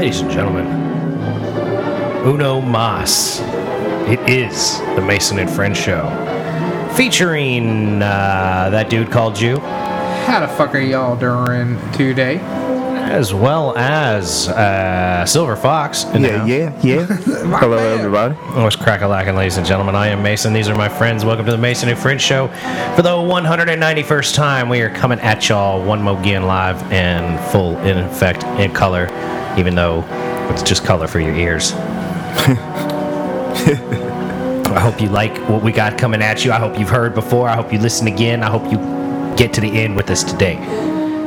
Ladies and gentlemen, Uno Mas. It is the Mason and Friends show. Featuring uh, that dude called you, How the fuck are y'all doing today? As well as uh, Silver Fox. in Yeah, house. yeah, yeah. Hello, man. everybody. What's crack a lacking, ladies and gentlemen? I am Mason. These are my friends. Welcome to the Mason and Friends show. For the 191st time, we are coming at y'all one more again live and full in effect in color, even though it's just color for your ears. I hope you like what we got coming at you. I hope you've heard before. I hope you listen again. I hope you get to the end with us today.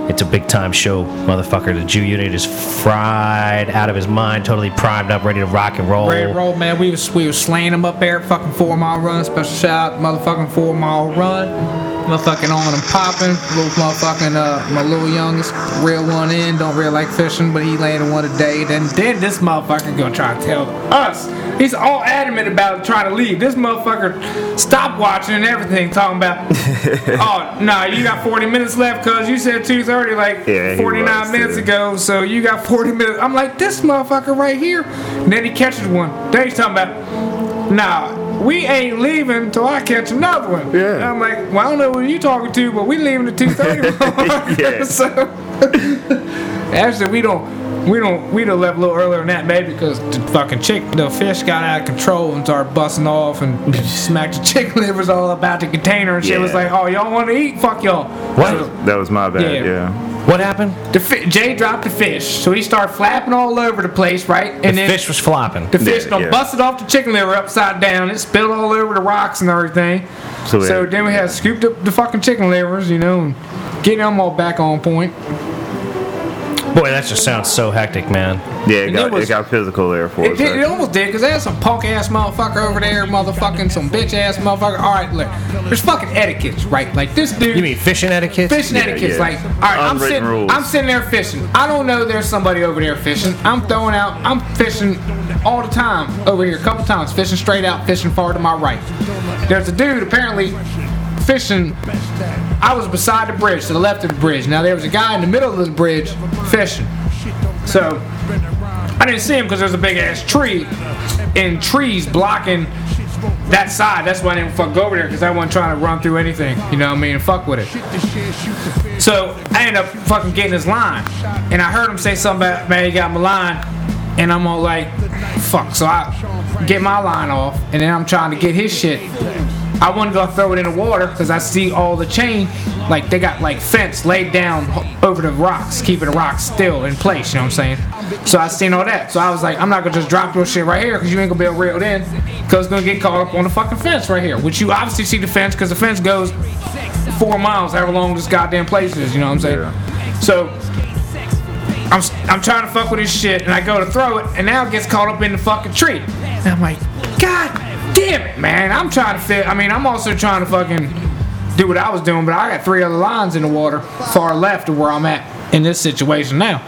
It's a big time show, motherfucker. The Jew unit is fried out of his mind, totally primed up, ready to rock and roll. Red roll, man. We was we was slaying them up there fucking four mile run. Special shout, out, motherfucking four mile run. Motherfucking on and popping. Little motherfucking uh, my little youngest, real one in. Don't really like fishing, but he landed one today. Then then this motherfucker gonna try to tell us. He's all adamant about trying to leave. This motherfucker stopped watching and everything, talking about. oh nah, you got 40 minutes left, cause you said 2:30 like Yeah, 49 minutes too. ago. So you got 40 minutes. I'm like, this motherfucker right here. And then he catches one. Then he's talking about, nah, we ain't leaving till I catch another one. Yeah. And I'm like, well, I don't know who you talking to, but we leaving at 2:30. Yeah. so actually, we don't. We don't We'd have left a little earlier than that, maybe because the fucking chick, the fish got out of control and started busting off and smacked the chicken livers all about the container and shit. was like, oh y'all want to eat? Fuck y'all. What? That was my bad, Yeah. yeah. What happened? The fi- Jay dropped the fish, so he started flapping all over the place, right? And The then fish was flopping. the fish Yeah, done yeah. busted off the chicken liver upside down. It spilled all over the rocks and everything. So So, we had- then we had scooped up the fucking chicken livers, you know, and getting them all back on point. Boy, that just sounds so hectic, man. Yeah, it got, it was- it got physical there for It, us. did, it almost did, because there's some punk ass motherfucker over there, motherfucking some bitch ass motherfucker. All right, look, there's fucking etiquettes, right? Like this dude. You mean fishing etiquette? Fishing Yeah, etiquette's yeah. like, all right, I'm sitting, rules. I'm sitting there fishing. I don't know there's somebody over there fishing. I'm throwing out, I'm fishing all the time over here, a couple times, fishing straight out, fishing far to my right. There's a dude apparently fishing. I was beside the bridge, to the left of the bridge. Now there was a guy in the middle of the bridge fishing. So I didn't see him because there's a big ass tree and trees blocking that side. That's why I didn't fuck go over there because I wasn't trying to run through anything. You know what I mean? Fuck with it. So I ended up fucking getting his line. And I heard him say something about, man, he got my line. And I'm all like, fuck. So I get my line off and then I'm trying to get his shit. I want to go throw it in the water because I see all the chain, like they got like fence laid down over the rocks, keeping the rocks still in place. You know what I'm saying? So I seen all that. So I was like, I'm not gonna just drop your shit right here because you ain't gonna be able to reel it in because it's gonna get caught up on the fucking fence right here. Which you obviously see the fence because the fence goes four miles, however long this goddamn place is. You know what I'm saying? Yeah. So I'm, I'm trying to fuck with his shit, and I go to throw it, and now it gets caught up in the fucking tree. And I'm like, God damn it, man. I'm trying to fit. I mean, I'm also trying to fucking do what I was doing, but I got three other lines in the water far left of where I'm at in this situation now.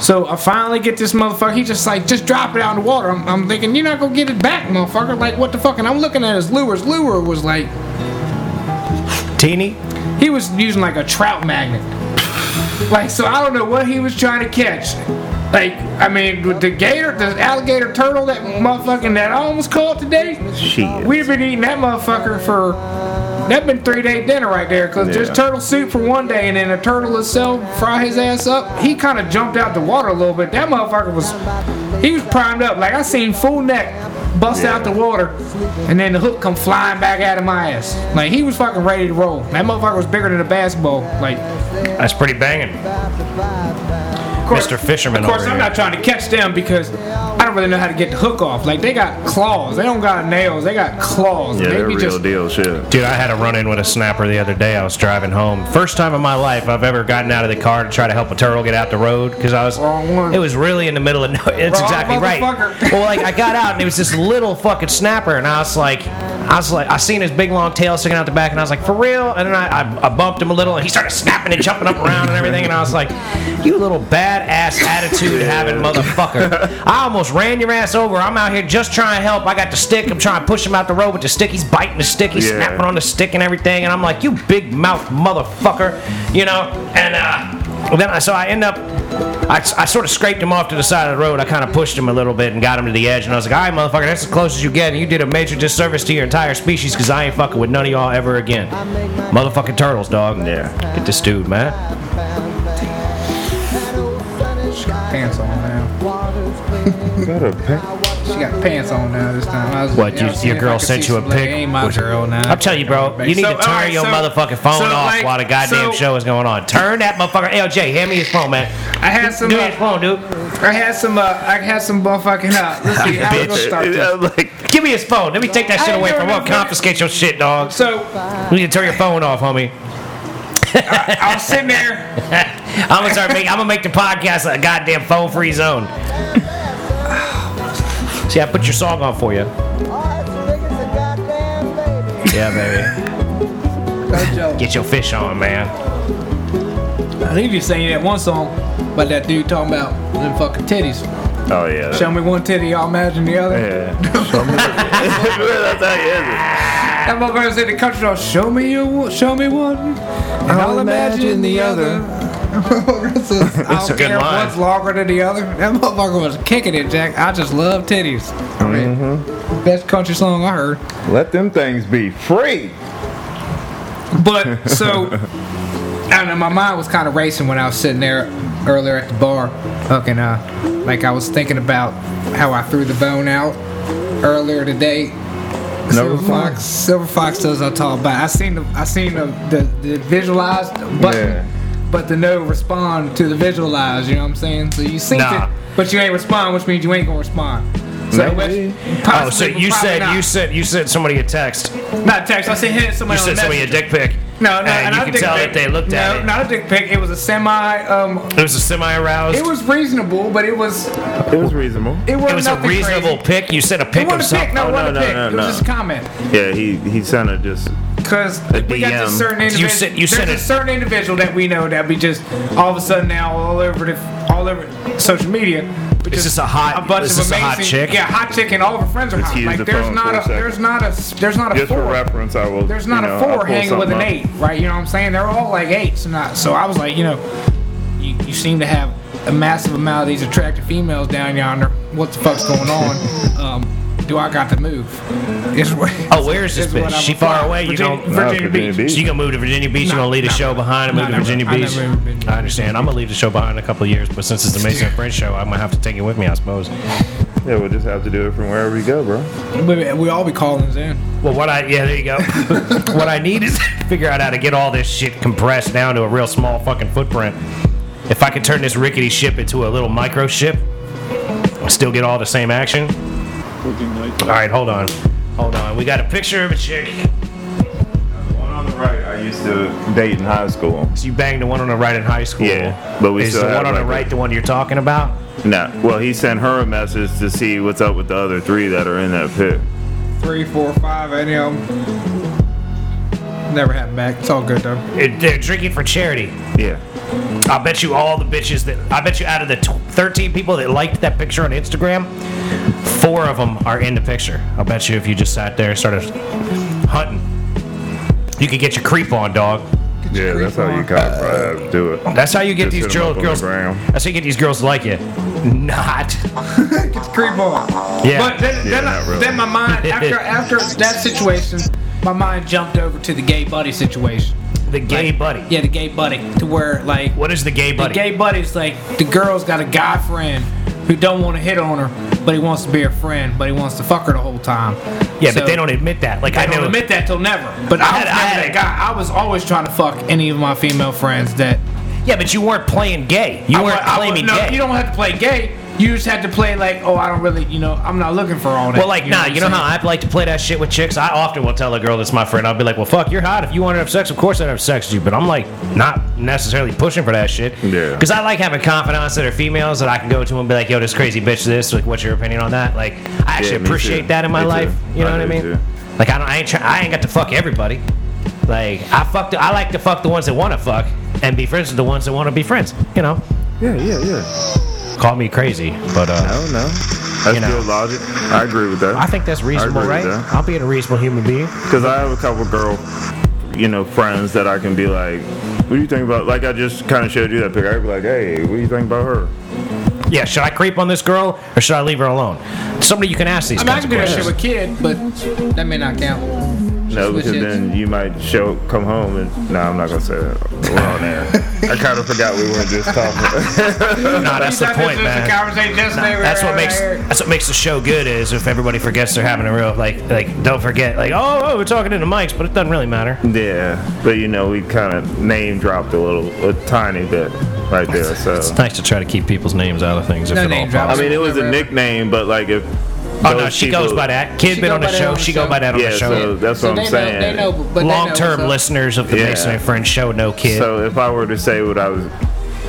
So I finally get this motherfucker. He just like, just drop it out in the water. I'm, I'm thinking, you're not gonna get it back, motherfucker. Like, what the fuck? And I'm looking at his lure. His lure was like, Teeny? he was using like a trout magnet. Like, so I don't know what he was trying to catch. Like, I mean, with the gator, the alligator turtle, that motherfucking that I almost caught today. Shit. We've been eating that motherfucker for. That been three day dinner right there, cause just Yeah. turtle soup for one day, and then a turtle itself fry his ass up. He kind of jumped out the water a little bit. That motherfucker was, he was primed up. Like I seen full neck bust Yeah. out the water, and then the hook come flying back out of my ass. Like he was fucking ready to roll. That motherfucker was bigger than a basketball. Like That's pretty banging. Of course, Mr. Fisherman Of course, over I'm here. not trying to catch them because I don't really know how to get the hook off. Like they got claws. They don't got nails. They got claws. Yeah, they're real just deal shit. Dude, I had a run in with a snapper the other day. I was driving home. First time in my life I've ever gotten out of the car to try to help a turtle get out the road because I was. Wrong one. It was really in the middle of no. It's Wrong exactly right. Well, like I got out and it was this little fucking snapper, and I was like, I was like, I seen his big long tail sticking out the back, and I was like, for real? And then I, I, I bumped him a little, and he started snapping and jumping up around and everything, and I was like, you little badass attitude having motherfucker. I almost ran your ass over. I'm out here just trying to help. I got the stick. I'm trying to push him out the road with the stick. He's biting the stick. He's Yeah. snapping on the stick and everything. And I'm like, you big mouth motherfucker, you know. And uh, then I, so I end up, I, I sort of scraped him off to the side of the road. I kind of pushed him a little bit and got him to the edge. And I was like, all right, motherfucker, that's as close as you get. And you did a major disservice to your entire species because I ain't fucking with none of y'all ever again. Motherfucking turtles, dog. Yeah. Get this dude, man. Pants on now. Got a pen? She got pants on now this time. I was, What, you- was seeing your if girl I could sent see you a some leg. pic? Ain't my girl now. I'm telling you, bro, you need So, to turn alright, your so- motherfucking phone so, off like, while the goddamn so- show is going on. Turn that motherfucker. LJ, hand me his phone, man. I had some. Give me Uh, his phone, dude. I had some. Uh, I had some motherfucking. Uh, let's see. How we gonna start this? Yeah, like, Give me his phone. Let me take that shit away from him. Confiscate your shit, dog. So You need to turn your phone off, homie. I was sitting there. I'm gonna start making. I'm gonna make the podcast a goddamn phone-free zone. See, I put your song on for you. Yeah, baby. Get your fish on, man. I think you sang that one song about that dude talking about them fucking titties. oh yeah. Show me one titty, I'll imagine the other. Yeah. Show me the- That's how he is. That motherfucker said the country song, show me you, show me one, and I'll, imagine, the other. It's a good line. One's longer than the other. That motherfucker was kicking it, Jack. I just love titties. I mean, Best country song I heard. Let them things be free. But so, I don't know. My mind was kind of racing when I was sitting there earlier at the bar, fucking uh, like I was thinking about how I threw the bone out earlier today. Silver Fox, Silver Fox does I talk about. I seen the, I seen the, the, the visualized button, Yeah. But the no respond to the visualize. You know what I'm saying? So you synced Nah. it, but you ain't respond, which means you ain't gonna respond. So Maybe. which Oh, so you said not. you sent you sent somebody a text. not text. I said hit somebody You sent somebody a dick pic. No, no, and you not a can dick tell pic. that they looked no, at it. No, not a dick pic. It was a semi. Um, It was a semi-aroused. it was reasonable, but it was It was reasonable. it, It wasn't was a reasonable Crazy. pic. You sent a It pic of a pic. something. No, Oh, it wasn't no, no, no, it was no. just a comment. Yeah, he he sent it just. Because we got this DM. certain You individual. sent- you there's sent a it- certain individual that we know that we just all of a sudden now all over the all over social media. but Is this a hot- a bunch is of this a hot amazing, chick? Yeah, hot chick, and all of her friends are Just hot. Like the there's not a a there's not a there's not a Just for four. reference, I will. There's not you a four I'll hanging with an something eight, right? You know what I'm saying? They're all like eights and not. So I was like, you know, you, you seem to have a massive amount of these attractive females down yonder. What the fuck's going on? Um, do I got to move? Is what, Oh, where is this is what bitch? I'm She far applying. away? You Virginia, don't- Virginia, oh, Virginia Beach. Beach. So you gonna move to Virginia Beach? You No, gonna leave the no. show behind and No, move to never. Virginia I Beach? never been- I understand. I'm gonna leave the show behind in a couple of years, but since it's the Mason and Friends show, I'm gonna have to take it with me, I suppose. Yeah, we'll just have to do it from wherever we go, bro. We, we all be calling in. Well, what I yeah, there you go. what I need is to figure out how to get all this shit compressed down to a real small fucking footprint. If I could turn this rickety ship into a little micro ship, I still get all the same action. All right, hold on, hold on. We got a picture of a chick. The one on the right, I used to date in high school. So you banged the one on the right in high school. Yeah, but we is still the have, one on the like, right the one you're talking about? No. well, he sent her a message to see what's up with the other three that are in that pit. Three, four, five, any of them. Never happened back. It's all good though. It- they're drinking for charity. Yeah. I bet you all the bitches that I bet you out of the tw 13 people that liked that picture on Instagram, four of them are in the picture. I'll bet you if you just sat there and started hunting, you could get your creep on, dog. Yeah, that's how you kind of probably do it. That's how you get Just these hit 'em girl, up on the girls. gram. That's how you get these girls to like you. Not. Creep on. Yeah. But then, Yeah, then, not really. then my mind after after that situation, my mind jumped over to the gay buddy situation. the gay buddy. Yeah, the gay buddy, to where like What is the gay buddy? the buddy? gay buddy's like the girl's got a guy friend who don't want to hit on her, but he wants to be her friend, but he wants to fuck her the whole time. yeah, So- but they don't admit that. Like I don't know. admit that till never. But I, I had- I had a- guy. I was always trying to fuck any of my female friends that yeah, but you weren't playing gay. You I weren't wa- I wa- claiming no, gay. You don't have to play gay. You just had to play like, oh, I don't really, you know, I'm not looking for all that. Well, like, nah, what you know I'm how saying? I like to play that shit with chicks? I often will tell a girl that's my friend, I'll be like, well, fuck, you're hot. If you want to have sex, of course I'd have sex with you. But I'm like, not necessarily pushing for that shit. Yeah. Because I like having confidants that are females that I can go to and be like, yo, this crazy bitch, this. Like, what's your opinion on that? Like, I actually Yeah, appreciate too. that in my Me too. life. You know I what I mean? too. Like, I, don't, I ain't try, I ain't got to fuck everybody. Like, I fuck. The, I like to fuck the ones that want to fuck and be friends with the ones that want to be friends. You know, Yeah, yeah, yeah. Call me crazy, but uh, No, no. That's You know. good logic. I agree with that. I think that's reasonable, right? that. I'll be a reasonable human being. Because I have a couple girl, you know, friends that I can be like, What do you think about? Like I just kind of showed you that picture. I'd be like, hey, what do you think about her? Yeah, should I creep on this girl or should I leave her alone? Somebody you can ask these I mean, I kinds can of do that shit with kid, but that may not count. No, because then you might show come home and no, I'm not gonna say that. We're on there. I kind of forgot we weren't just talking. No, that's the point, man. That's what makes that's what makes the show good is if everybody forgets they're having a real like like don't forget like oh, oh we're talking into mics but it doesn't really matter. yeah, but you know we kind of name dropped a little, a tiny bit right there. So It's nice to try to keep people's names out of things if No at all name drops. I mean, it was a nickname, but like if Oh no, those she goes by that. Kid She been on the show. She go by that on Yeah, the show. so that's So what they I'm know, saying. they know, but Long-term what's up. listeners of the Yeah. Mason and Friends show know kid. So if I were to say what I was,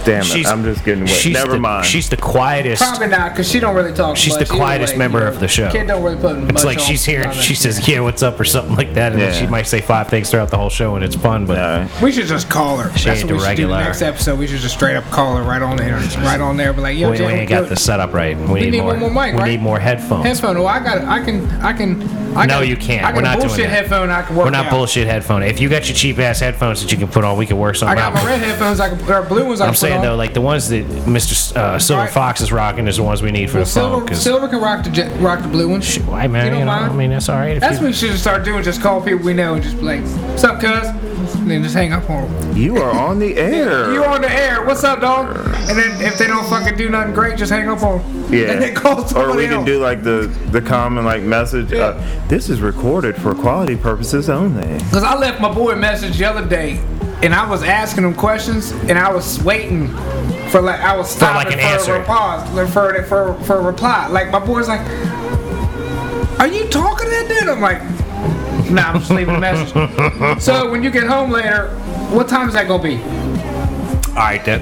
damn it, I'm just getting wet. she's Never the, mind. She's the quietest. Probably not, because she don't really talk She's much the quietest way, member you know. of the show. Kid don't really put much It's like she's here. She says, "Yeah, what's up?" or something like that, and then she might say five things throughout the whole show, and it's fun. But Alright. We should just call her. She That's ain't what we the should do. The next episode, we should just straight up call her right on there, right on there. But like, yo, we, Jay, we ain't got the setup right. We, need, need more. one more mic, we right? need more headphones. headphone. Well, I got. I can. I can. I No, got, you can't. I got We're a not doing bullshit that. headphone. I can work. We're not out. bullshit headphone. If you got your cheap ass headphones that you can put on, we can work something. I something got out. my red headphones. I can. Or blue ones. I can I'm put saying on. though, like the ones that Mr. Uh, Silver Right. Fox is rocking is the ones we need for Well, the phone. silver, 'cause- silver can rock the jet, rock the blue ones. Why, man? You You, know, mind? I mean, that's all right. If That's you- what we should start doing. Just call people we know and just be like, "What's up, cuz?" And then just hang up on them. You are on the air. You on the air? What's up, dog? And then if they don't fucking do nothing great, just hang up on them. Yeah. And then call somebody or we can else. do like the the common like message. Yeah. Uh, this is recorded for quality purposes only. Cause I left my boy a message the other day, and I was asking him questions, and I was waiting for like I was stopping like, for, an answer. a reply, for, for for a reply. Like my boy's like, "Are you talking to that dude?" I'm like, "Nah, I'm just leaving a message." so when you get home later, what time is that gonna be? all right, then.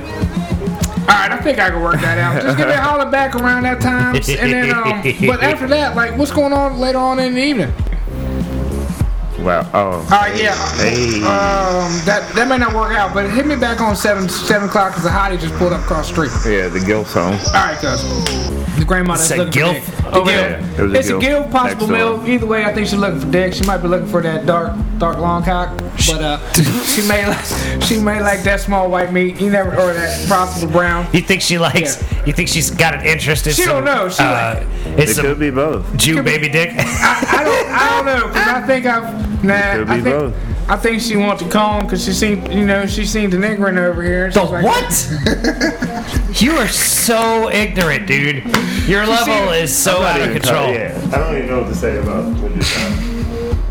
All right, I think I can work that out. Just give me a holler back around that time, and then um. But after that, like, what's going on later on in the evening? Wow. Oh. All right, yeah. Hey. Um, that that may not work out, but hit me back on seven seven o'clock because the hottie just pulled up across the street. Yeah, the Gil song. All right, cuz. The grandmother's It's a looking gilf? for dick. The Over gilf. there. It was It's a gilf gill, possible next door. milk. Either way, I think she's looking for dick. She might be looking for that dark, dark long cock, but uh, she may like she may like that small white meat. You never or that possible brown. You think she likes? You think she's got an interest in? She some, don't know. She uh, It it's some could be both. Jew baby dick. I, I don't I don't know because I think I've nah. Could be I think both. I think she wants to comb because she seen you know she seen the niggering over here. The like, what? you are so ignorant, dude. Your level is so out of control. Yeah. I don't even know what to say about what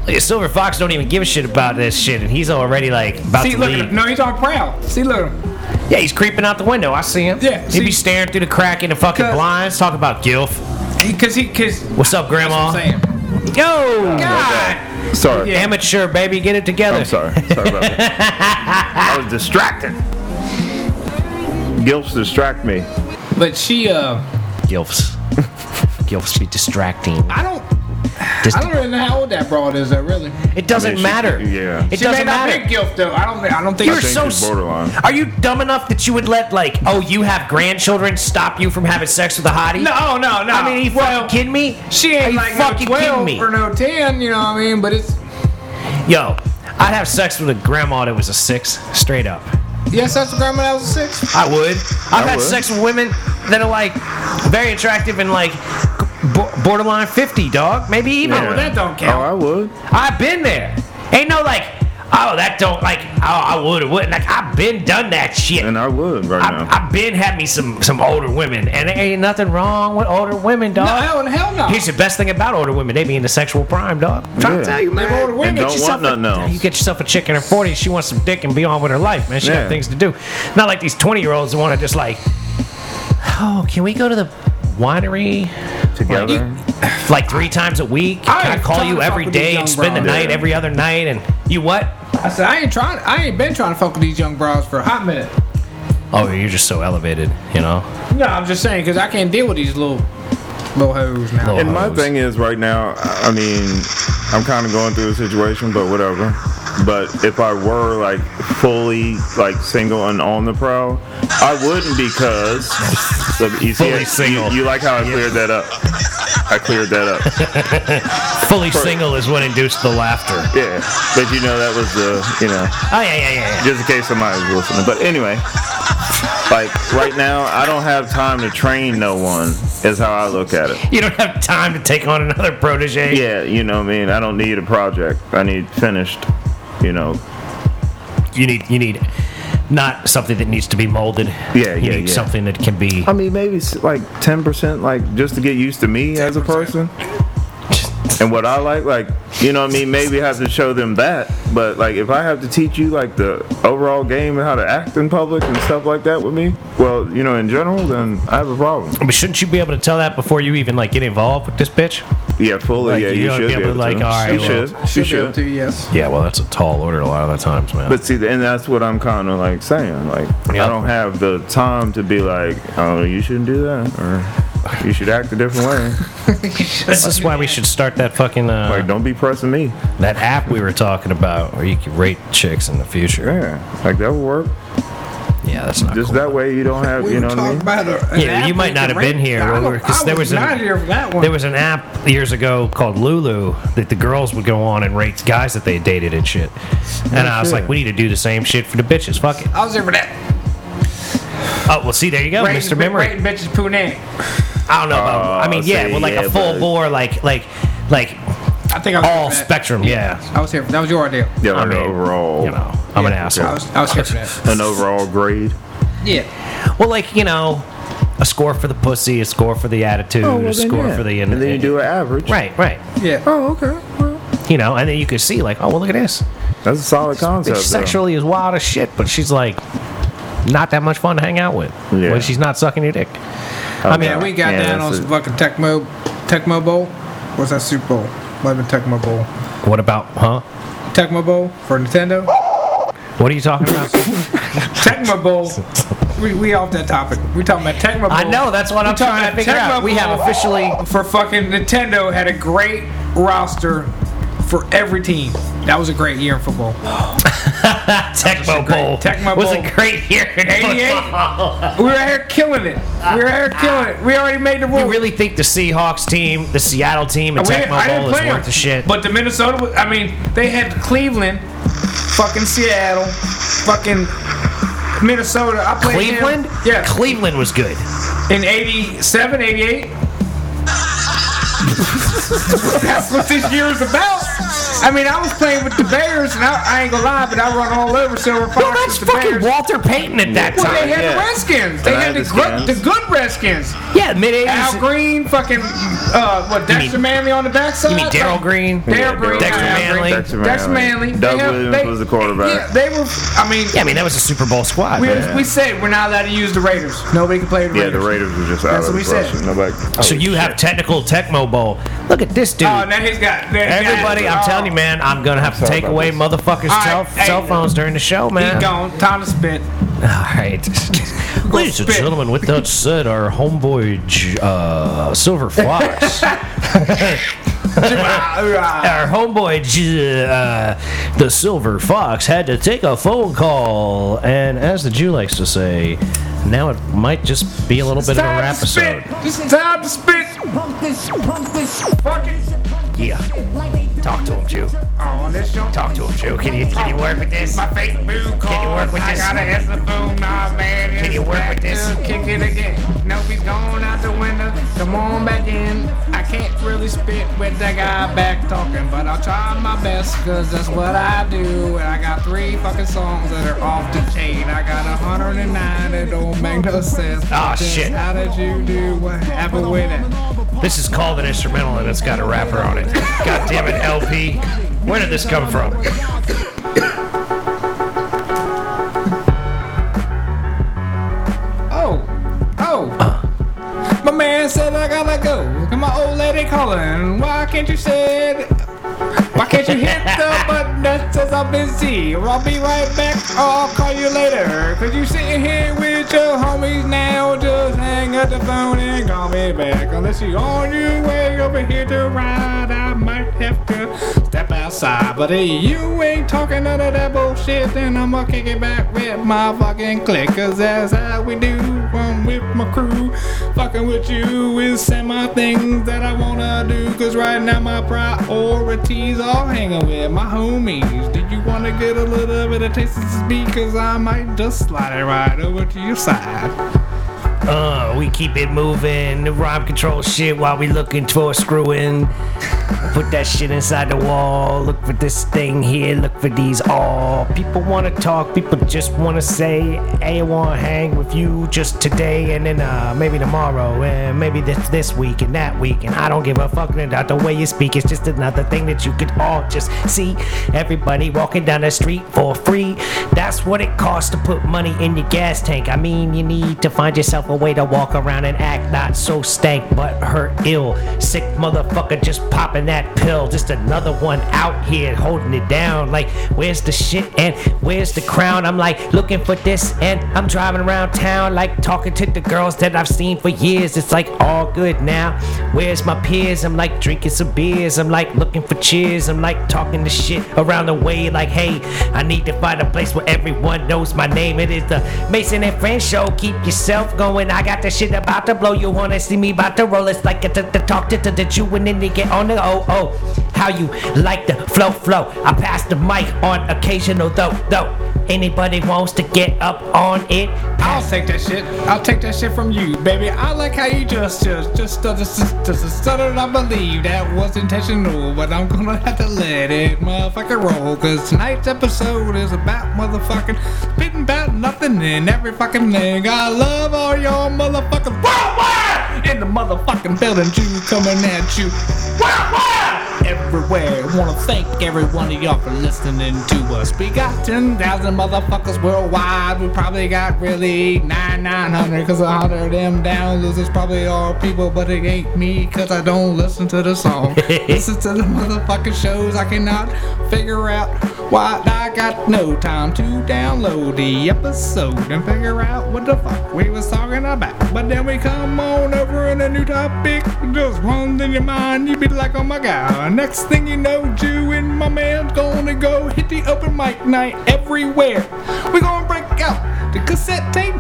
you're Silver Fox don't even give a shit about this shit, and he's already like about See, to look at leave. him. No, he's all proud. See, look at him. Yeah, he's creeping out the window. I see him. Yeah, he see- be staring through the crack in the fucking blinds, talking about Gilf. Because he, because What's up, Grandma? I'm saying. Yo, oh, God. Sorry. Yeah. amateur baby, get it together. I'm sorry. Sorry about that. I was distracted. Gilfs distract me. But she, uh, Gilfs. Gilfs be distracting. I don't, Dis- I don't really know how old that broad is, That Really. it doesn't I mean, she- matter. yeah. It She may doesn't not matter. be guilt though. I don't think. I don't think. You're I think so she's borderline. Are you dumb enough that you would let like, oh, you have grandchildren stop you from having sex with a hottie? no, no, no. I mean, are you well, fucking kidding me? she Are ain't you like fucking no kidding me? or no ten. You know what I mean? But it's Yo, I'd have sex with a grandma that was a six, straight up. yes, that's the grandma that was a six. I would. I've had would. sex with women that are like very attractive and like bo- borderline 50, dog. Maybe even. well, oh, that don't count. Oh, I would. I've been there. Ain't no like, oh, that don't like, oh, I would or wouldn't. Like, I've been done that shit. And I would right I've, now. I've been had me some some older women, and there ain't nothing wrong with older women, dog. No, dog. hell, hell no. Here's the best thing about older women: they be in the sexual prime, dog. I'm trying Yeah. to tell you, man. Them older women Get don't yourself want nothing a, else. You get yourself a chick in her 40s. She wants some dick and be on with her life, man. She Yeah. got things to do. Not like these 20 year olds that want to just like, oh, can we go to the winery Together. like three times a week? I I call you to fuck every with these day young and spend the night Yeah. every other night? And you what? I said I ain't trying. I ain't been trying to fuck with these young bras for a hot minute. Oh, you're just so elevated, you know. No, I'm just saying because I can't deal with these little little hoes now. Little- And my thing is right now, I mean, I'm kind of going through a situation, but whatever. But if I were like fully like single and on the prowl, I wouldn't because look, you see, Fully single. You, like how I cleared that up? I cleared that up. Fully single is what induced the laughter. Yeah, but you know that was the you know Oh yeah, yeah, yeah. yeah. just in case somebody was listening. But anyway, like right now, I don't have time to train no one. Is how I look at it. You don't have time to take on another protege. Yeah, you know what I mean. I don't need a project. I need finished. You know. You need you need not something that needs to be molded. Yeah, you yeah, need yeah. something that can be. I mean, maybe like ten percent, like just to get used to me as a person. And what I like, like, you know what I mean? Maybe I have to show them that. But, like, if I have to teach you, like, the overall game and how to act in public and stuff like that with me, well, you know, in general, then I have a problem. But shouldn't you be able to tell that before you even like get involved with this bitch? Yeah, fully. Like, yeah, you you, should be be able able to, like, to. all right, you well- should. You Should be able should. to, yes. Yeah, well, that's a tall order a lot of the times, man. But see, and that's what I'm kind of like saying. Like, Yeah. I don't have the time to be like, oh, you shouldn't do that, or you should act a different way. this is why we should start that fucking uh, Like, don't be pressing me. that app we were talking about, where you can rate chicks in the future. Yeah, like that would work. Yeah, that's not Just cool. that way you don't have, We you know what I mean? about a, an Yeah, you might not have been here, I, was- 'cause there was was an- not here for that one. There was an app years ago called Lulu that the girls would go on and rate guys that they dated and shit. And I was shit. like, we need to do the same shit for the bitches. Fuck it. I was there for that. Oh, well, see, there you go, Rating- Mr. Memory. Rating bitches punani. I don't know about. Oh, I mean, Oh, yeah, see, well, like yeah, a full but- bore, like, like, like I think I was all here for that. spectrum. Yeah. I was here. For, that was your idea. Yeah, I like mean, overall, You know, I'm an Yeah, asshole. I was, I was here for that. an overall grade. Yeah. Well, like you know, a score for the pussy, a score for the attitude, Oh, a score for the. and then you do an average. Right, right. Yeah. Oh, okay. Well, You know, and then you could see like, oh well, look at this. that's a solid concept. Bitch though. sexually is wild as shit, but she's like not that much fun to hang out with Yeah. when she's not sucking your dick. I mean, Yeah, we got Yeah, down on some fucking Tecmo, Tecmo Bowl. What's that Super Bowl? Might have been Tecmo Bowl. what about, huh? Tecmo Bowl for Nintendo. What are you talking about? Tecmo Bowl. We, we off that topic. We talking about Tecmo Bowl. I know that's what We I'm talking trying to about Tecmo out. Tecmo We have officially for fucking Nintendo had a great roster for every team. That was a great year in football. Tecmo Bowl. Tecmo was Bowl. a great year. in 88? We were out here killing it. We were out here killing it. We already made the rules. You really think the Seahawks team, the Seattle team, and We- Tecmo Bowl is worth the shit? But the Minnesota, was- I mean, they had Cleveland, fucking Seattle, fucking Minnesota. I played them- Cleveland? Yeah. Cleveland was good. In 87, 88. That's what this year is about. I mean, I was playing with the Bears, and I, I ain't gonna lie, but I run all over Silver Fox No, that's with the fucking Bears. Walter Payton at that Well, they time. had the Redskins. They had, had the, the good, the good Redskins. Yeah, mid 80s. Al 80s. Green, fucking, uh, what, Dexter mean- Manley on the backside? You mean Darrell Green? Darrell Yeah, Green, Dexter Al Manley. Green. Dexter Dexter Manley. Manley. Doug They have- Williams they- was the quarterback. Yeah, they were. I mean, Yeah, I mean that was a Super Bowl squad. we, man. we said we're not allowed to use the Raiders. Nobody can play the Raiders. Yeah, the Raiders were just out That's of what the we said. question. Nobody. So you have technical Tecmo Bowl. Look at this dude. Oh, now he's got. now he's got- Everybody, I'm telling you, man, I'm gonna have to take away this. motherfuckers' All cell, right, hey, cell phones during the show, man. He gone. Time to spit. All right. Ladies and gentlemen, with that said, our homeboy J- uh, Silver Fox, our homeboy uh, the Silver Fox had to take a phone call, and as the Jew likes to say, now it might just be a little bit of a time rap to spit. episode. It's time to spit. Pump this, pump this, Fuck it. Yeah. Talk to him, Jew. Oh, this show. Talk to him, Jew. Can you can you work with this? My Facebook call. Can you work with I this? gotta answer the phone, nah, man. Can you work with this? Kick it again. Nope, he's gone out the window. Come on back in. I can't really spit with that guy back talking, but I'll try my best, cause that's what I do. And I got three fucking songs that are off the chain. I got 109 that don't make no sense. Ah, Just shit. How did you do? What happened with it? This is called an instrumental and it's got a rapper on it. God damn it, LP. Where did this come from? Oh, oh. My man said I gotta go. And my old lady calling. Why can't you say it? Why can't you hit the button that says I'm busy? Or I'll be right back. Or I'll call you later. Cause you sitting here with your homies now. Just hang up the phone and call me back. Unless you're on your way over here to ride, I might have step outside. But hey, you ain't talking none of that bullshit, then I'ma kick it back with my fucking click. Cause that's how we do. I'm with my crew. Fucking with you is semi things that I wanna do. Cause right now my priorities are hanging with my homies. Do you wanna get a little bit of taste of this beat? Cause I might just slide it right over to your side. Uh, we keep it moving, the rhyme control shit while we looking for a screw. Put that shit inside the wall. Look for this thing here. Look for these all. People wanna talk. People just wanna say, "Hey, I wanna hang with you just today, and then uh, maybe tomorrow, and maybe this this week and that week." And I don't give a fuck about the way you speak. It's just another thing that you could all just see. Everybody walking down the street for free. That's what it costs to put money in your gas tank. I mean, you need to find yourself a way to walk around and act not so stank, but hurt ill. Sick motherfucker just popping that pill. Just another one out here holding it down. Like, where's the shit and where's the crown? I'm like looking for this and I'm driving around town, like talking to the girls that I've seen for years. It's like all good now. Where's my peers? I'm like drinking some beers. I'm like looking for cheers. I'm like talking to shit around the way. Like, hey, I need to find a place where everyone knows my name. It is the Mason and Friends show. Keep yourself going. I got the shit about to blow. You wanna see me about to roll? It's like a talk to the Jew and then they get on the oh oh. How you like the flow flow? I pass the mic on occasional though though. Anybody wants to get up on it? I'll take that shit. I'll take that shit from you, baby. I like how you just, just, just, just, just, stuttered. I believe that was intentional, but I'm gonna have to let it motherfucking roll. Cause tonight's episode is about motherfucking spitting about nothing and every fucking thing. I love all y'all motherfuckers worldwide in the motherfucking building. Jew coming at you worldwide everywhere. Wanna thank every one of y'all for listening to us. We got 10,000 motherfuckers worldwide. We probably got really 9 900 cause a hundred of them downloads is probably all people, but it ain't me cause I don't listen to the song. listen to the motherfucking shows. I cannot figure out why I got no time to download the episode and figure out what the fuck we was talking about. But then we come on over in a new topic, just runs in your mind. You be like, oh my god. Next thing you know, Jew and my man's gonna go hit the open mic night everywhere. We gonna break out the cassette tape.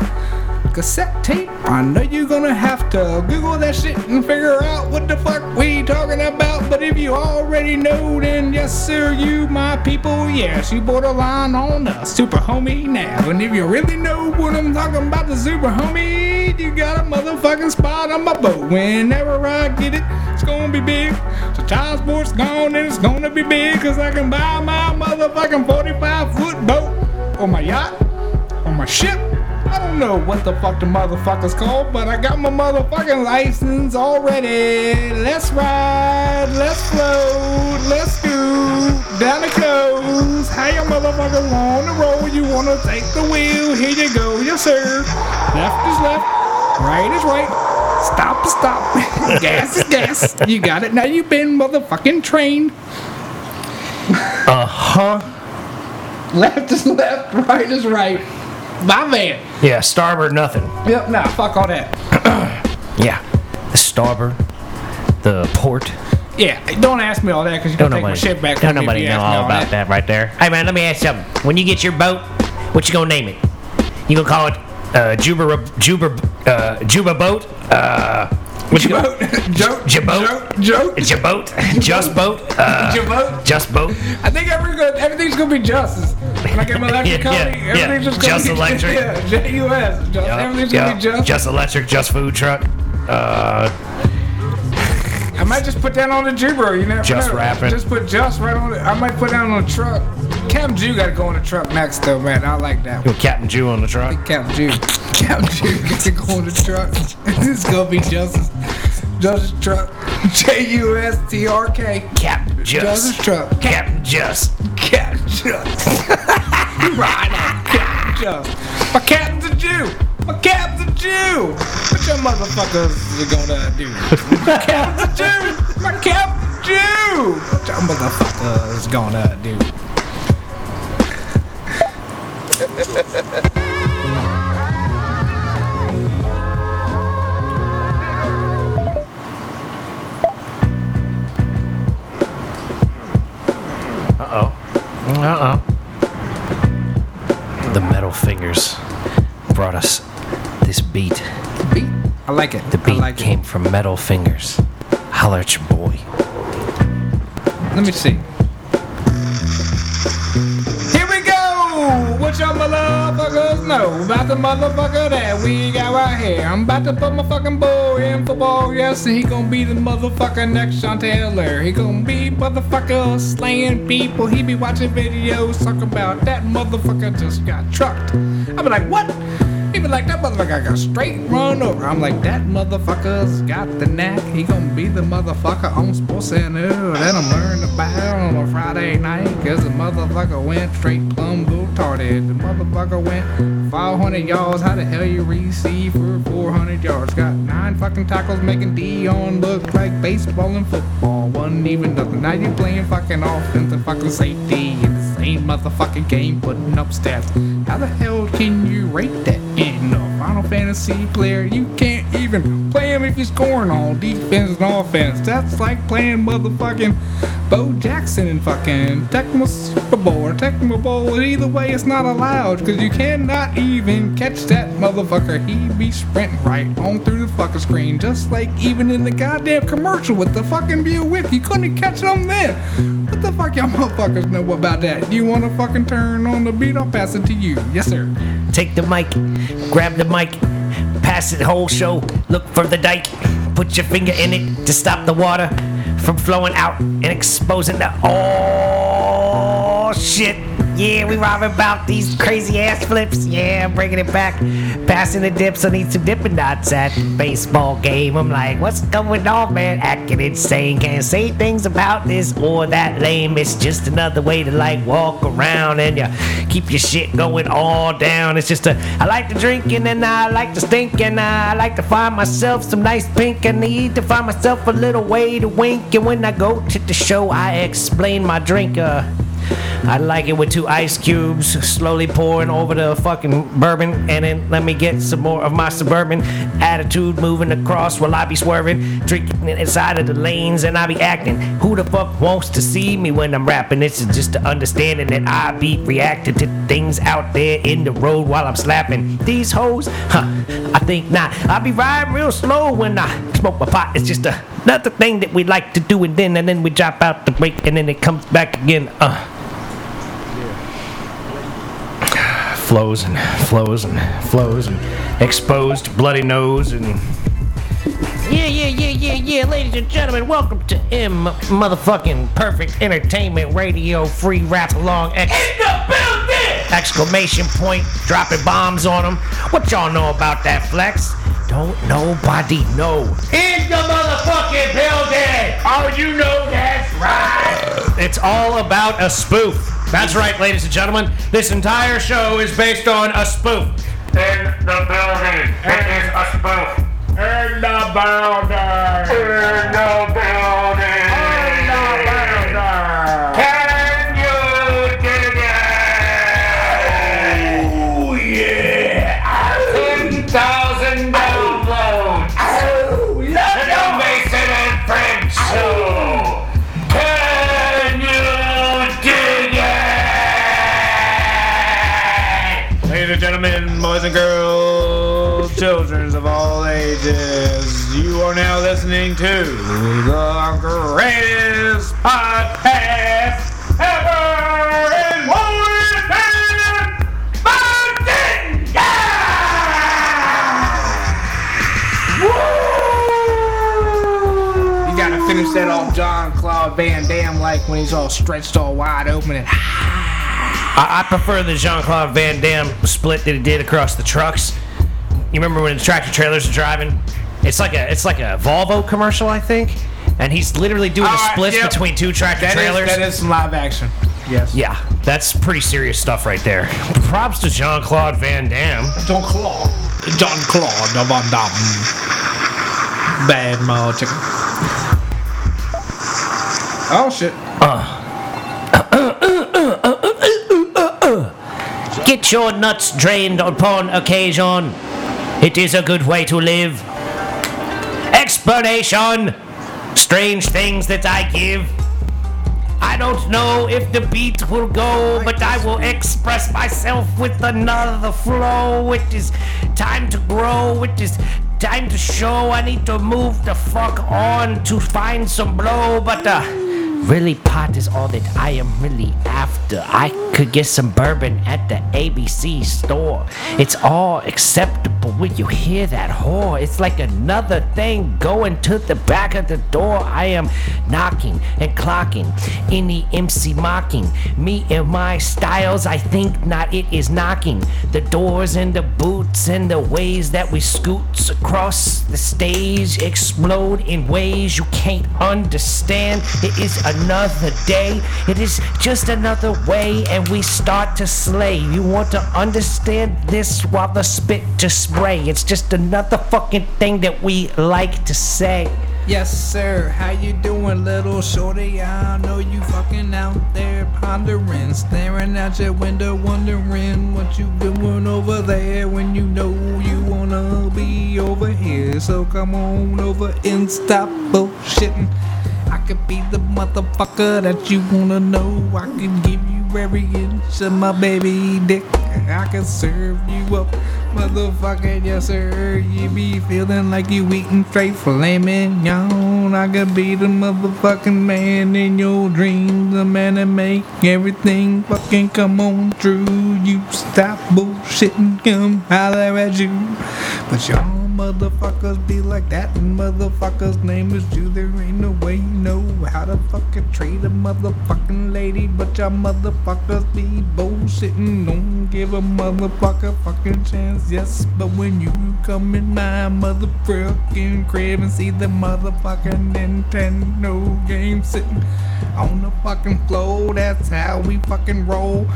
Cassette tape. I know you're gonna have to Google that shit and figure out what the fuck we talking about. But if you already know, then yes, sir, you my people, yes, you borderline on the super homie now. And if you really know what I'm talking about, the super homie, you got a motherfucking spot on my boat. Whenever I get it, it's gonna be big. So child sports gone and it's gonna be big, cause I can buy my motherfucking 45 foot boat or my yacht or my ship. I don't know what the fuck the motherfucker's called, but I got my motherfucking license already. Let's ride, let's float, let's go down the coast. How you motherfuckers on the road? You wanna take the wheel? Here you go, yes sir. Left is left, right is right. Stop stop. gas is gas. You got it. Now you've been motherfucking trained. Uh huh. Left is left, right is right. My man. Yeah, starboard nothing. Yep, nah, fuck all that. Yeah, the starboard, the port. Yeah, don't ask me all that because you're Don't take my shit back. don't from me if nobody know all about that. right there. Hey man, let me ask you something. When you get your boat, what you gonna name it? You gonna call it uh, Juba Juba uh, Juba boat? Uh, what you gonna? Joke, Jaboat? joke. Jaboat? Just boat? Uh, Jaboat? Just boat? I think every good, everything's gonna be just. When I get my electric Yeah, yeah, company, yeah. everything's just gonna Just be electric. Yeah, J-U-S. Just, everything's gonna be just. just electric, just food truck. Uh, I might just put that on the Jubro. You never know. Just know. rapping. Just put just right on it. I might put that on the truck. Captain Jew got to go on the truck next, though, man. I like that. you Captain Jew on the truck. Captain Jew. Captain Jew gets to go on the truck. this is gonna be Justice. Justice truck. J U S T R K. Captain Justice Just. truck. Captain Just. Captain Just. right on, Captain Just. My captain's a Jew. My captain a Jew! What your motherfuckers are gonna do? My captain a Jew! My captain a Jew! What your motherfuckers gonna do? Uh oh. Uh oh. The metal fingers brought us I like it. The beat like came from Metal Fingers. Holler at your boy. Let me see. Here we go! What y'all motherfuckers know about the motherfucker that we got right here? I'm about to put my fucking boy in football, yes, and he gonna be the motherfucker next Sean Taylor. He gonna be motherfucker slaying people. He be watching videos talking about that motherfucker just got trucked. I be like, what? Like, that motherfucker got straight run over. I'm like, that motherfucker's got the knack. He gonna be the motherfucker I'm on Sports Center that I'm learning about on a Friday night. Cause the motherfucker went straight plumb retarded. The motherfucker went 500 yards. How the hell you receive for 400 yards? Got nine fucking tackles making Deion look like baseball and football. Wasn't even nothing. Now you playing fucking offense and fucking safety in the same motherfucking game, putting up stats. How the hell can you rate that a Final Fantasy player? You can't even play him if he's scoring on defense and offense. That's like playing motherfucking Bo Jackson and fucking Tecmo Super Bowl or Tecmo Bowl. Either way, it's not allowed because you cannot even catch that motherfucker. He be sprinting right on through the fucking screen, just like even in the goddamn commercial with the fucking Buick whip. You couldn't catch him then. What the fuck y'all motherfuckers know about that? Do you want to fucking turn on the beat? I'll pass it to you. Yes, sir. Take the mic, grab the mic, pass it whole show, look for the dike, put your finger in it to stop the water from flowing out and exposing the. Oh shit! Yeah, we robbing about these crazy ass flips. Yeah, bringing it back, passing the dips. I need some dipping dots at baseball game. I'm like, what's going on, man? Acting insane. Can't say things about this or that lame. It's just another way to like walk around and you keep your shit going all down. It's just a. I like to drink and then I like to stink and I like to find myself some nice pink. I need to find myself a little way to wink. And when I go to the show, I explain my drink. Uh, I like it with two ice cubes, slowly pouring over the fucking bourbon, and then let me get some more of my suburban attitude moving across while I be swerving, drinking inside of the lanes, and I be acting. Who the fuck wants to see me when I'm rapping? This is just the understanding that I be reacting to things out there in the road while I'm slapping these hoes. Huh, I think not. I be riding real slow when I smoke my pot. It's just another thing that we like to do, and then and then we drop out the break, and then it comes back again. Uh. Flows and flows and flows and exposed bloody nose and yeah yeah yeah yeah yeah ladies and gentlemen welcome to m motherfucking perfect entertainment radio free rap along ex- exclamation point dropping bombs on them what y'all know about that flex? Don't nobody know. In the motherfucking building! Oh you know that's right! It's all about a spoof that's right, ladies and gentlemen. This entire show is based on a spoof. In the building. It is a spoof. In the building. In the building. And gentlemen, boys and girls, children of all ages, you are now listening to the greatest podcast ever in Warrington, Virginia! You gotta finish that off John Claude Van Damme like when he's all stretched all wide open and I, I prefer the Jean Claude Van Damme split that he did across the trucks. You remember when the tractor trailers are driving? It's like a it's like a Volvo commercial, I think. And he's literally doing the Ah, splits yep. between two tractor that is, trailers. that is some live action. Yes. yeah, that's pretty serious stuff right there. Props to Jean Claude Van Damme. John Claude. John Claude Van Damme. Bad chicken. Oh shit. Get your nuts drained upon occasion. It is a good way to live. Explanation. Strange things that I give. I don't know if the beat will go, but I will express myself with another flow. It is time to grow. It is time to show. I need to move the fuck on to find some blow, but uh, really pot is all that I am really after. I could get some bourbon at the ABC store. It's all acceptable when you hear that whore. It's like another thing going to the back of the door. I am knocking and clocking. Any MC mocking me and my styles. I think not. It is knocking the doors and the boots and the ways that we scoots across the stage explode in ways you can't understand. It is another day. It is just another way, and we start to slay. You want to understand this while the spit to spray. It's just another fucking thing that we like to say. Yes, sir. How you doing, little shorty? I know you fucking out there pondering, staring out your window, wondering what you doing over there when you know you wanna be over here. So come on over and stop bullshitting. I could be the motherfucker that you wanna know. I can give you every inch of my baby dick. I can serve you up, motherfucker, yes sir. You be feeling like you eating straight filet mignon. I could be the motherfucking man in your dreams, the man that make everything fucking come on true. You stop bullshitting, come holler at you. But y'all motherfuckers be like that, motherfuckers' name is you. There ain't no way you know how to fucking treat a motherfucking lady, but y'all motherfuckers be bullshitting. Don't give a motherfucker fucking chance, yes. But when you come in my motherfucking crib and see the motherfucking Nintendo game sitting on the fucking floor, that's how we fucking roll.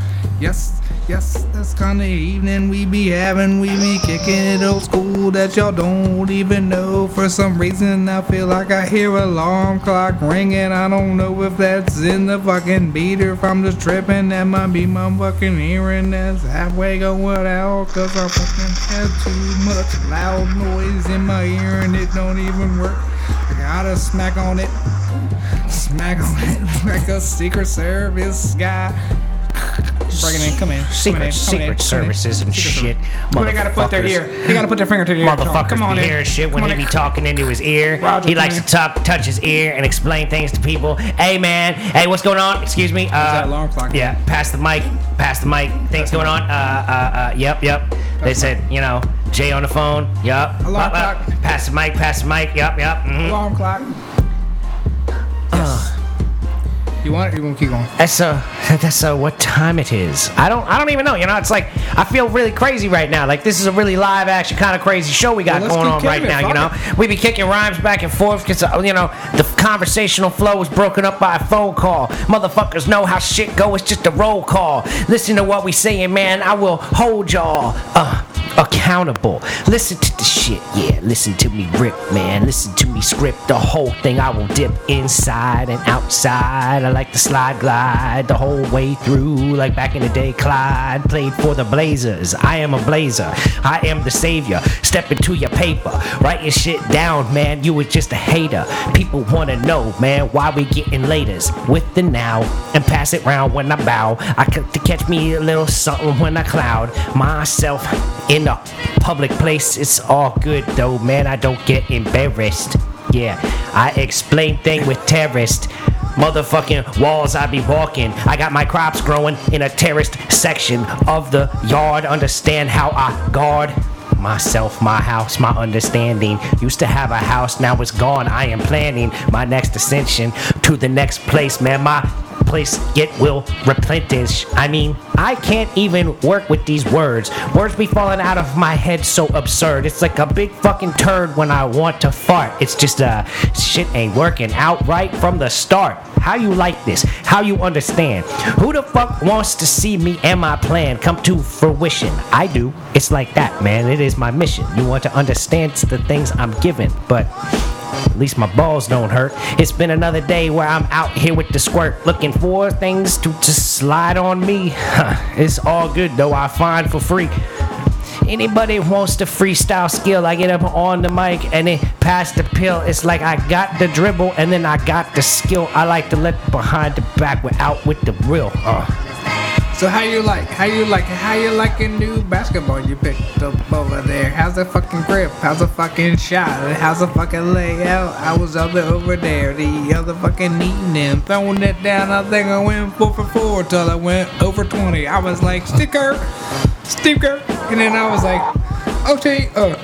Yes, yes, that's kind of evening we be having. We be kicking it old school that y'all don't even know. For some reason, I feel like I hear alarm clock ringing. I don't know if that's in the fucking beat or if I'm just tripping. That might be my fucking hearing that's halfway going out. Cause I fucking have too much loud noise in my ear and it don't even work. I gotta smack on it. Smack on it like a Secret Service guy. Breaking in, come in. come Secret, in, come secret in, come services and shit. Well, they gotta put their ear. They gotta put their finger to their ear. Motherfuckers Come on be hearing shit when Come he be talking into his ear. Roger, he likes to talk, touch his ear, and explain things to people. Hey man, hey, what's going on? Excuse me. Uh, that alarm clock? Yeah, pass the mic. Pass the mic. Things going on? Uh, uh, uh, yep, yep. They said, you know, Jay on the phone. Yep. Alarm Uh, uh, clock. Pass the mic. Pass the mic. Yep, yep. mhm. Alarm clock. Yes. You want it? Or you want to keep going? That's uh, that's uh, what time it is. I don't, I don't even know. You know, it's like I feel really crazy right now. Like this is a really live action kind of crazy show we got Well, going on right it, now. You know, we be kicking rhymes back and forth because uh, you know the conversational flow was broken up by a phone call. Motherfuckers know how shit go. It's just a roll call. Listen to what we saying, man. I will hold y'all uh accountable. Listen to the shit, yeah. Listen to me rip, man. Listen to me script the whole thing. I will dip inside and outside. I like to slide glide the whole way through, like back in the day. Clyde played for the Blazers. I am a blazer. I am the savior. Step into your paper, write your shit down, man. You were just a hater. People wanna know, man, why we getting laters with the now and pass it round when I bow. I could to catch me a little something when I cloud myself in a public place. It's all good though, man. I don't get embarrassed. Yeah, I explain thing with terrorist. Motherfucking walls I be walking. I got my crops growing in a terraced section of the yard. Understand how I guard myself, my house, my understanding. Used to have a house, now it's gone. I am planning my next ascension to the next place, man. My place get will replenish. I mean, I can't even work with these words. Words be falling out of my head so absurd. It's like a big fucking turd when I want to fart. It's just uh shit ain't working out right from the start. How you like this? How you understand? Who the fuck wants to see me and my plan come to fruition? I do. It's like that, man. It is my mission. You want to understand the things I'm given, but at least my balls don't hurt. It's been another day where I'm out here with the squirt, looking for things to just slide on me. it's all good though, I find for free. Anybody wants the freestyle skill, I get up on the mic and then pass the pill. It's like I got the dribble and then I got the skill. I like to let behind the back without with the real. Uh. So how you like? How you like? How you like a new basketball you picked up over there? How's the fucking grip? How's the fucking shot? How's the fucking layout? I was up there over there the other fucking evening, throwing it down. I think I went four for four till I went over twenty. I was like sticker, sticker, and then I was like, okay, uh,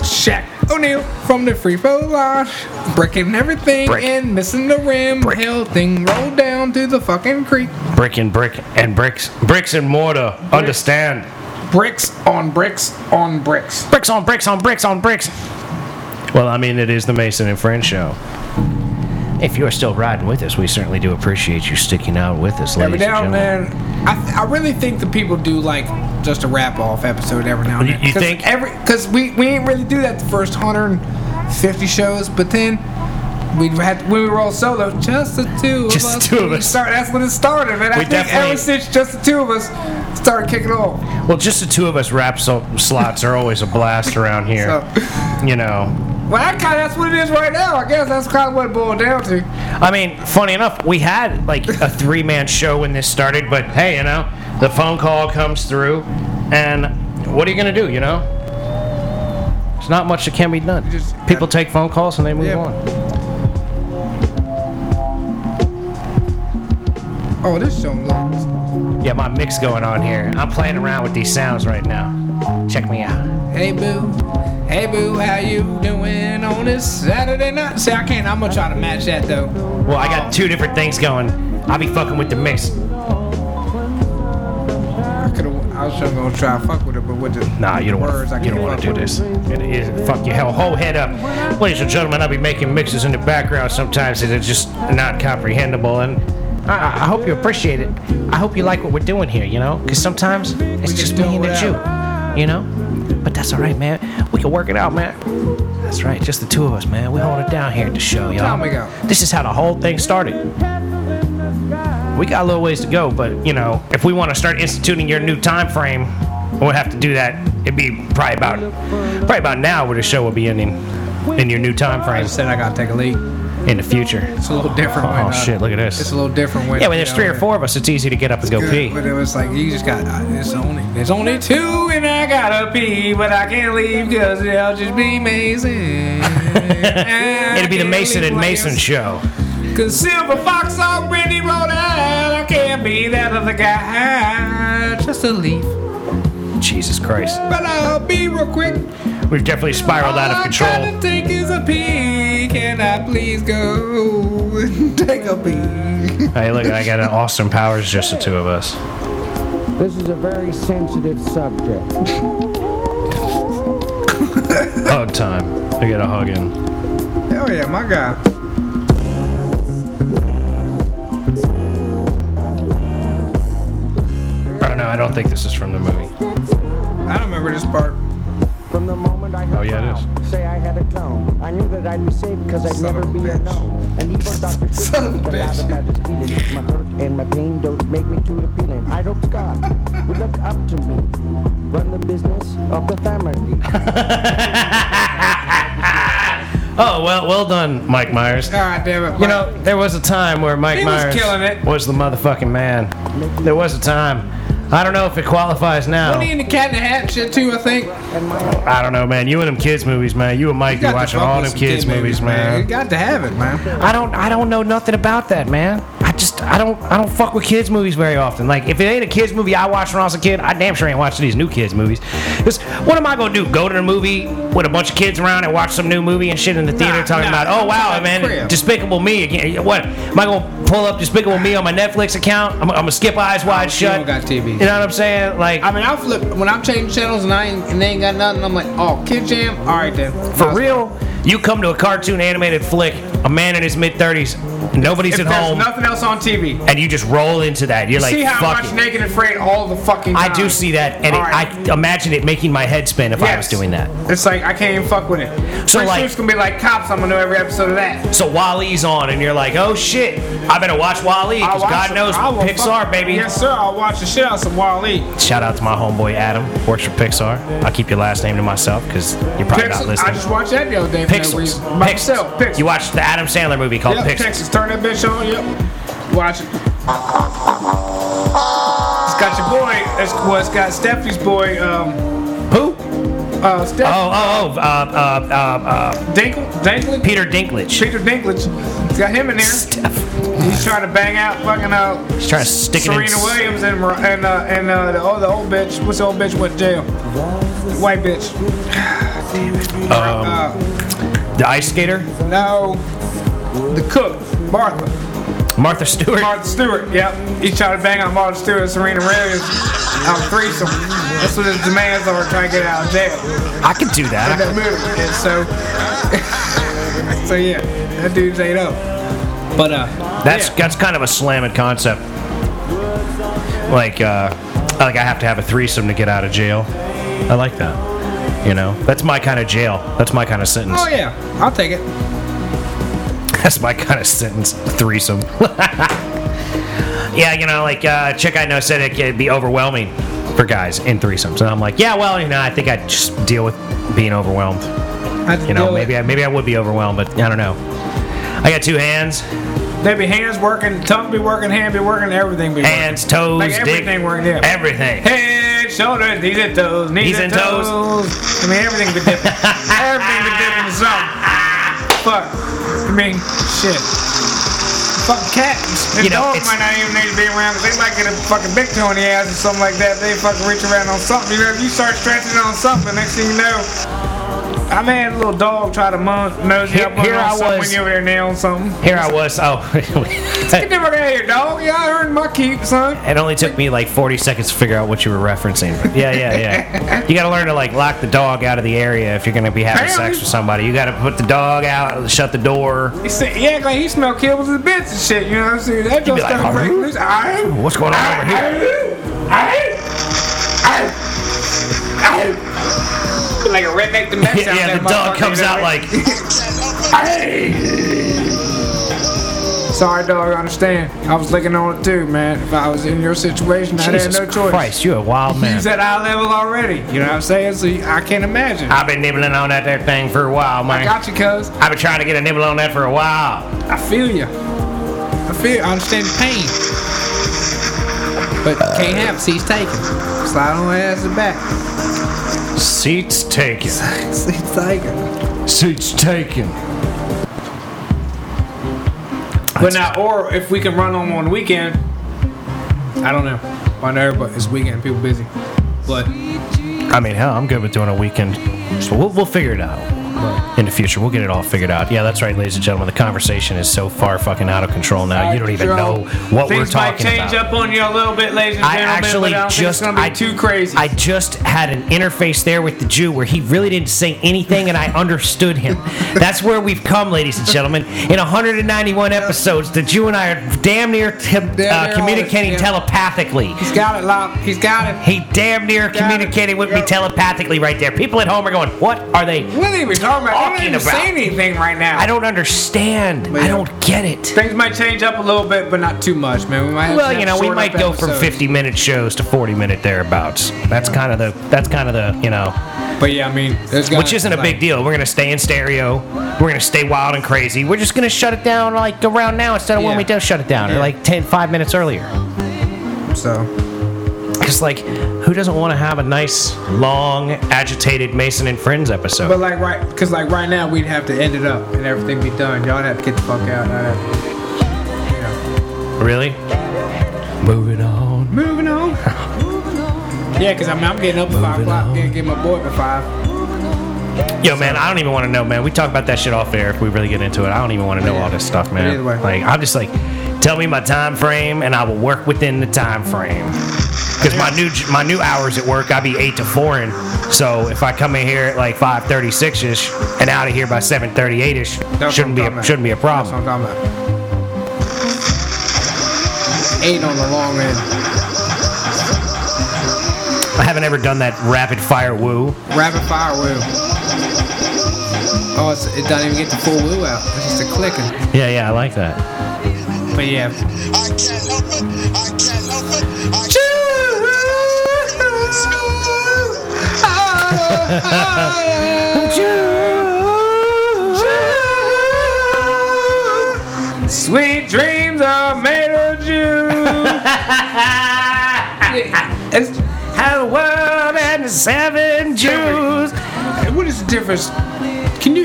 Shaq O'Neal from the free throw line, breaking everything Break. and missing the rim. Break. Hell thing rolled down to the fucking creek. Brick and brick and bricks, bricks and mortar. Understand? Bricks on bricks on bricks. Bricks on bricks on bricks on bricks. Well, I mean, it is the Mason and Friends show. If you're still riding with us, we certainly do appreciate you sticking out with us, ladies Every now and and then, I, I really think the people do like just a wrap off episode every now and You- then. you 'Cause think? every because we we ain't really do that the first 150 shows, but then. We had when we roll solo, just the two of Just us. the two of us. Start, that's when it started, man. I We think ever since just the two of us started kicking off. Well, just the two of us rap so- slots are always a blast around here. So, You know. Well, that kind of that's what it is right now. I guess that's kind of what it boiled down to. I mean, funny enough, we had like a three man show when this started, but hey, you know, the phone call comes through, and what are you going to do, you know? There's not much that can be done. just People take phone calls and they move Yeah. on. Oh, this show long. Yeah, my mix going on here. I'm playing around with these sounds right now. Check me out. Hey boo, hey boo, how you doing on this Saturday night? See, I can't. I'm gonna try to match that though. Well, I got two different things going. I'll be fucking with the mix. I could have. I was just gonna try to fuck with it, but with the Nah, you don't words, I want to. You don't want to do this. It is fuck your hell whole head up, ladies and gentlemen. I'll be making mixes in the background sometimes that are just not comprehensible, and I, I I hope you appreciate it. I hope you like what we're doing here. You know, because sometimes it's just me and the Jew. You know, but that's all right, man. We can work it out, man. That's right, just the two of us, man. We hold it down here at the show, y'all. time? This is how the whole thing started. We got a little ways to go, but you know, if we want to start instituting your new time frame, we'll have to do that. It'd be probably about probably about now where the show will be ending in your new time frame just said I gotta take a leak. in the future. It's a little different. Oh when, uh, shit! Look at this. It's a little different when. Yeah, when you there's know, three or four of us, it's easy to get up and go good, pee. But it was like you just got. Uh, it's only. There's only two, and I gotta pee, but I can't leave because it'll just be Mason. It'd be the Mason and Mason show. Cause Silver Fox already wrote out. I can't be that other guy. Just a leaf, Jesus Christ, but I'll be real quick. we've definitely spiraled out of All control. I gotta take is a pee. Can I please go and take a pee? Hey, look, I got an awesome Powers, just the two of us. This is a very sensitive subject. Hug time. I get a hug in. Hell yeah, my guy. I don't know. I don't think this is from the movie. I don't remember this part. From the moment I heard Oh, yeah, it my say I had a clone, I knew that I'd be safe because I'd Son never of a be bitch. alone. And even Dr. Son of a bitch. about his feelings, my hurt and my pain don't make me too appealing. I hope God would look up to me, run the business of the family. Oh well, well done, Mike Myers. God damn it. You know, there was a time where Mike He was Myers killing it. was the motherfucking man. There was a time. I don't know if it qualifies now. He in the cat in the hat shit too, I think? I don't know, man. You and them kids movies, man. You and Mike be watching all them kids movies, movies, You man. got to have it, man. I don't I don't know nothing about that, man. I don't I don't fuck with kids movies very often. Like if it ain't a kids movie I watched when I was a kid, I damn sure ain't watching these new kids movies. Cause what am I gonna do? Go to the movie with a bunch of kids around and watch some new movie and shit in the theater Nah, talking nah, about oh wow man crib. Despicable Me again? What am I gonna pull up Despicable Me on my Netflix account? I'm, I'm gonna skip Eyes Wide Shut. don't got TV. You know what I'm saying? Like I mean, I'll flip when I'm changing channels and I ain't, and they ain't got nothing. I'm like, oh, Kid Jam. All right then. For real, you come to a cartoon animated flick, a man in his mid 30s, nobody's If at there's home, nothing else on TV. and you just roll into that. You're like, See how I fuck watch it. Naked and Afraid all the fucking time. I do see that, and it, All right. I imagine it making my head spin if I was Yes. doing that. It's like I can't even fuck with it. So, Pretty like- it's gonna be like cops. I'm gonna know every episode of that. So Wall-E's on, and you're like, oh shit, I better watch Wally I'll because watch God knows I will Pixar, fuck- baby. Yes, sir. I'll watch the shit out of some Wall-E. Shout out to my homeboy Adam, works for Pixar. I'll keep your last name to myself because you're probably not listening. I just watched that the other day. For no Pixels. Pixels. Pixels. You watched the Adam Sandler movie called Yep, Pixels. Texas. Turn that bitch on. Yep. Watch it. got your boy. It's, well, it's got Stephanie's boy. Um, Who? uh, Steph Oh, oh, oh, uh, uh, uh, uh, Dinkle, Dinklage. Peter Dinklage. Peter Dinklage. It's got him in there. He's trying to bang out fucking uh, He's trying to stick it in. Serena Williams and and uh, and uh, the, oh, the old bitch. What's the old bitch went to jail? White bitch. Damn it. Uh, The ice skater, no, the cook, Martha. Martha Stewart. Martha Stewart. Yep. He tried to bang out Martha Stewart and Serena Williams on a threesome. That's what his demands are trying to get out of jail. I could do that. in that. that movie. And so, so yeah, that dude's ate up. But uh, That's yeah. that's kind of a slamming concept. Like, uh, like I have to have a threesome to get out of jail. I like that. You know, that's my kind of jail. That's my kind of sentence. Oh yeah, I'll take it. That's my kind of sentence. Threesome. yeah, you know, like uh, a chick I know said it could be overwhelming for guys in threesomes, and I'm like, yeah, well, you know, I think I'd just deal with being overwhelmed. I'd You know, maybe I, maybe I would be overwhelmed, but I don't know. I got two hands, there be hands working, tongue be working, hand be working, everything be working. hands, toes, Like dick, everything working, yeah. everything. Head, shoulders, knees and toes, knees, Knees and and toes. toes. I mean, everything be different. everything be different to something. Fuck. I mean, shit. Fucking cats and You know, dogs might not even need to be around 'cause they might get a fucking big toe in the ass or something like that. They fucking reach around on something. You know, if you start stretching on something, next thing you know, I may had a little dog try to mon- nose Here- up on here I something when you over there nailing something. Here I was. Oh, Get the fuck out of here, dog. Yeah, I earned my keep, son. it only took me like 40 seconds to figure out what you were referencing. But yeah, yeah, yeah. You got to learn to like lock the dog out of the area if you're gonna be having Apparently. sex with somebody. You got to put the dog out, shut the door. He said, yeah, like he smelled kibbles and bits and shit, you know what I'm saying? That just like, started breaking loose. What's going on over here? Like a redneck domestic. Yeah, yeah, the dog comes out like, Sorry, dog, I understand. I was looking on it too, man. If I was in your situation, I had no choice. Christ, you're a wild man. He's at eye level already. You know what I'm saying? So I can't imagine. I I've been nibbling on that there thing for a while, man. got you, cuz. I've been trying to get a nibble on that for a while. I feel you. I feel. I understand the pain. But can't have it. Seats taken. Slide on my ass and back. Seats taken. Seats taken. Seats taken. But now, or if we can run them on the weekend, I don't know. I know, but it's weekend, people busy. But I mean, hell, I'm good with doing a weekend. So we'll, we'll figure it out in the future. We'll get it all figured out. Yeah, that's right, ladies and gentlemen. The conversation is so far fucking out of control now. You don't even know what we're Things might change about. up on you a little bit, ladies and I gentlemen. actually but I don't think just it's gonna be I, too crazy. I just had an interface there with the Jew where he really didn't say anything and I understood him. That's where we've come, ladies and gentlemen. In 191 episodes, the Jew and I are damn near te- near uh, communicating yeah. telepathically. He's got it, Lop. He's got it. He damn near Got it. communicating with me Yep. telepathically right there. People at home are going, "What are they? What are talking about? Talking They don't even about- say anything right now. I don't understand. I yeah. don't get it." Things might change up a little bit, but not too much, man. We might have Well, to you know, we might up go from 50 minute shows to 40 minute thereabouts. That's kind of the that's kind of the, you know, But yeah, I mean, which isn't a big deal. We're going to stay in stereo. We're going to stay wild and crazy. We're just going to shut it down like around now instead of when we do shut it down or like 10 5 minutes earlier. So Just like who doesn't want to have a nice long agitated Mason and Friends episode? But like right, cause like right now we'd have to end it up and everything be done. Y'all have to get the fuck out. I'd have, you know. really? Moving on. Moving on. yeah, cause I mean I'm getting up at five Moving o'clock. on. Getting get my boy at five. Yo, man, I don't even want to know, man. We talk about that shit off air if we really get into it. I don't even want to know all this stuff, man. Either way. Like, I'm just like, tell me my time frame, and I will work within the time frame. Because my new my new hours at work, I be eight to four and So if I come in here at like five thirty six ish and out of here by seven thirty eight ish, That's shouldn't I'm be talking a, about. shouldn't be a That's what problem. I'm talking about. Eight on the long end. I haven't ever done that rapid fire woo. Rapid fire wheel. Oh, it's, it doesn't even get the full wheel out. It's just a clicking. Yeah, yeah, I like that. But yeah. I can't help it. I can't help it. I can't Sweet dreams are made of June. It's- How the world and the seven Jews. what is the difference?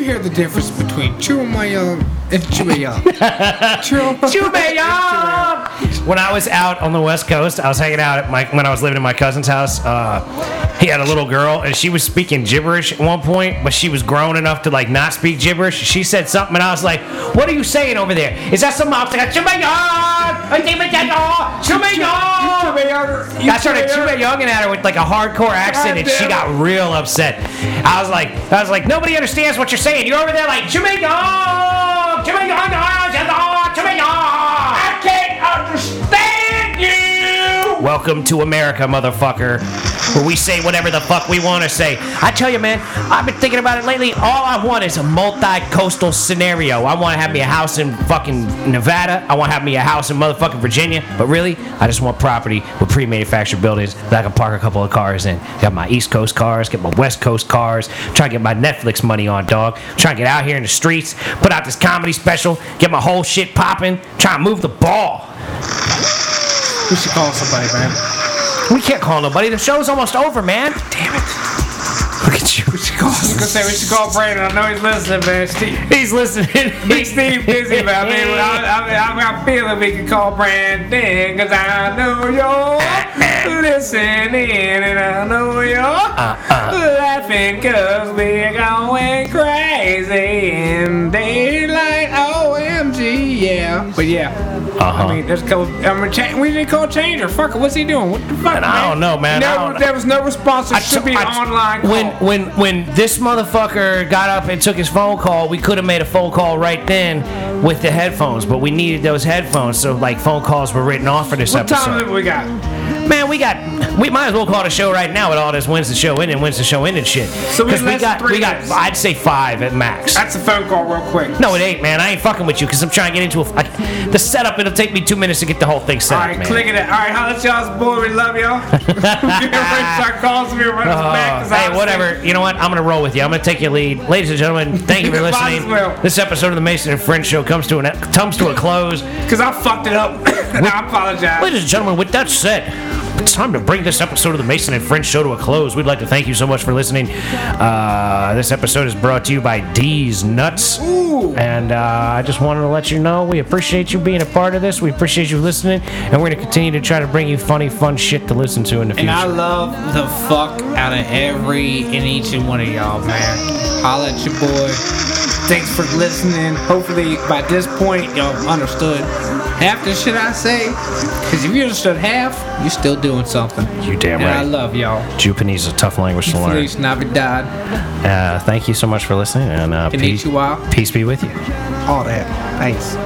Can hear the difference between Chumayong and Chumayong? Chumayong! When I was out on the West Coast, I was hanging out at my when I was living in my cousin's house. Uh, he had a little girl, and she was speaking gibberish at one point, but she was grown enough to like not speak gibberish. She said something, and I was like, "What are you saying over there? Is that something?" I was like, "Chumayong! Chumayong! Chumayong!" I started Chumayonging at her with like a hardcore accent, and she got real upset. I was like, I was like, nobody understands what you're saying. You're over there like Chumayong! Chumayong! Chumayong! Welcome to America, motherfucker. Where we say whatever the fuck we want to say. I tell you, man, I've been thinking about it lately. All I want is a multi-coastal scenario. I want to have me a house in fucking Nevada. I want to have me a house in motherfucking Virginia. But really, I just want property with pre-manufactured buildings that I can park a couple of cars in. Got my East Coast cars, get my West Coast cars. Try to get my Netflix money on, dog. Try to get out here in the streets, put out this comedy special, get my whole shit popping. Try to move the ball. We should call somebody, man. We can't call nobody. The show's almost over, man. Damn it. Look at you. We should call. I was gonna say we should call Brandon. I know he's listening, man. Steve. He's listening. Big Steve busy about me. but I, I, I got a feeling we can call Brandon because I know you're listening and I know you're uh, uh. laughing because we're going crazy in daylight. Yeah. But yeah. Uh-huh. I mean, there's a couple. I mean, cha- we didn't call Changer. Fuck it. What's he doing? What the fuck? Man, I don't know, man. Never, don't- there was no response. It should be an I- online call. When when when this motherfucker got up and took his phone call, we could have made a phone call right then with the headphones, but we needed those headphones, so like phone calls were written off for this what time episode. have we got? Man, we got we might as well call it a show right now with all this when's the show in and when's the show in and shit. So we we got three we got minutes. I'd say five at max. That's a phone call, real quick. no, it ain't, man. I ain't fucking with you because I'm trying to get into a. I, the setup. It'll take me two minutes to get the whole thing set All up, right, man. click it. All right, holla at y'all's boy. We love y'all. Start calls me right Uh, back. hey, whatever. You know what? I'm gonna roll with you. I'm gonna take your lead, ladies and gentlemen. Thank you for listening. well. This episode of the Mason and Friends Show comes to an comes to a close. Because I fucked it up. I apologize. Ladies and gentlemen, with that said, it's time to bring this episode of the Mason and Friends Show to a close. We'd like to thank you so much for listening. Uh, this episode is brought to you by D's Nuts. And uh, I just wanted to let you know we appreciate you being a part of this. We appreciate you listening, and we're gonna continue to try to bring you funny, fun shit to listen to in the future. And I love the fuck out of every and each and one of y'all, man. Holla at your boy. Thanks for listening. Hopefully, by this point, y'all understood half the shit I say. Because if you understood half, you're still doing something. You damn and I love y'all. Japanese is a tough language to learn. Feliz Navidad. Uh, thank you so much for listening, and uh, peace, Konnichiwa. peace be with you. All that. Thanks.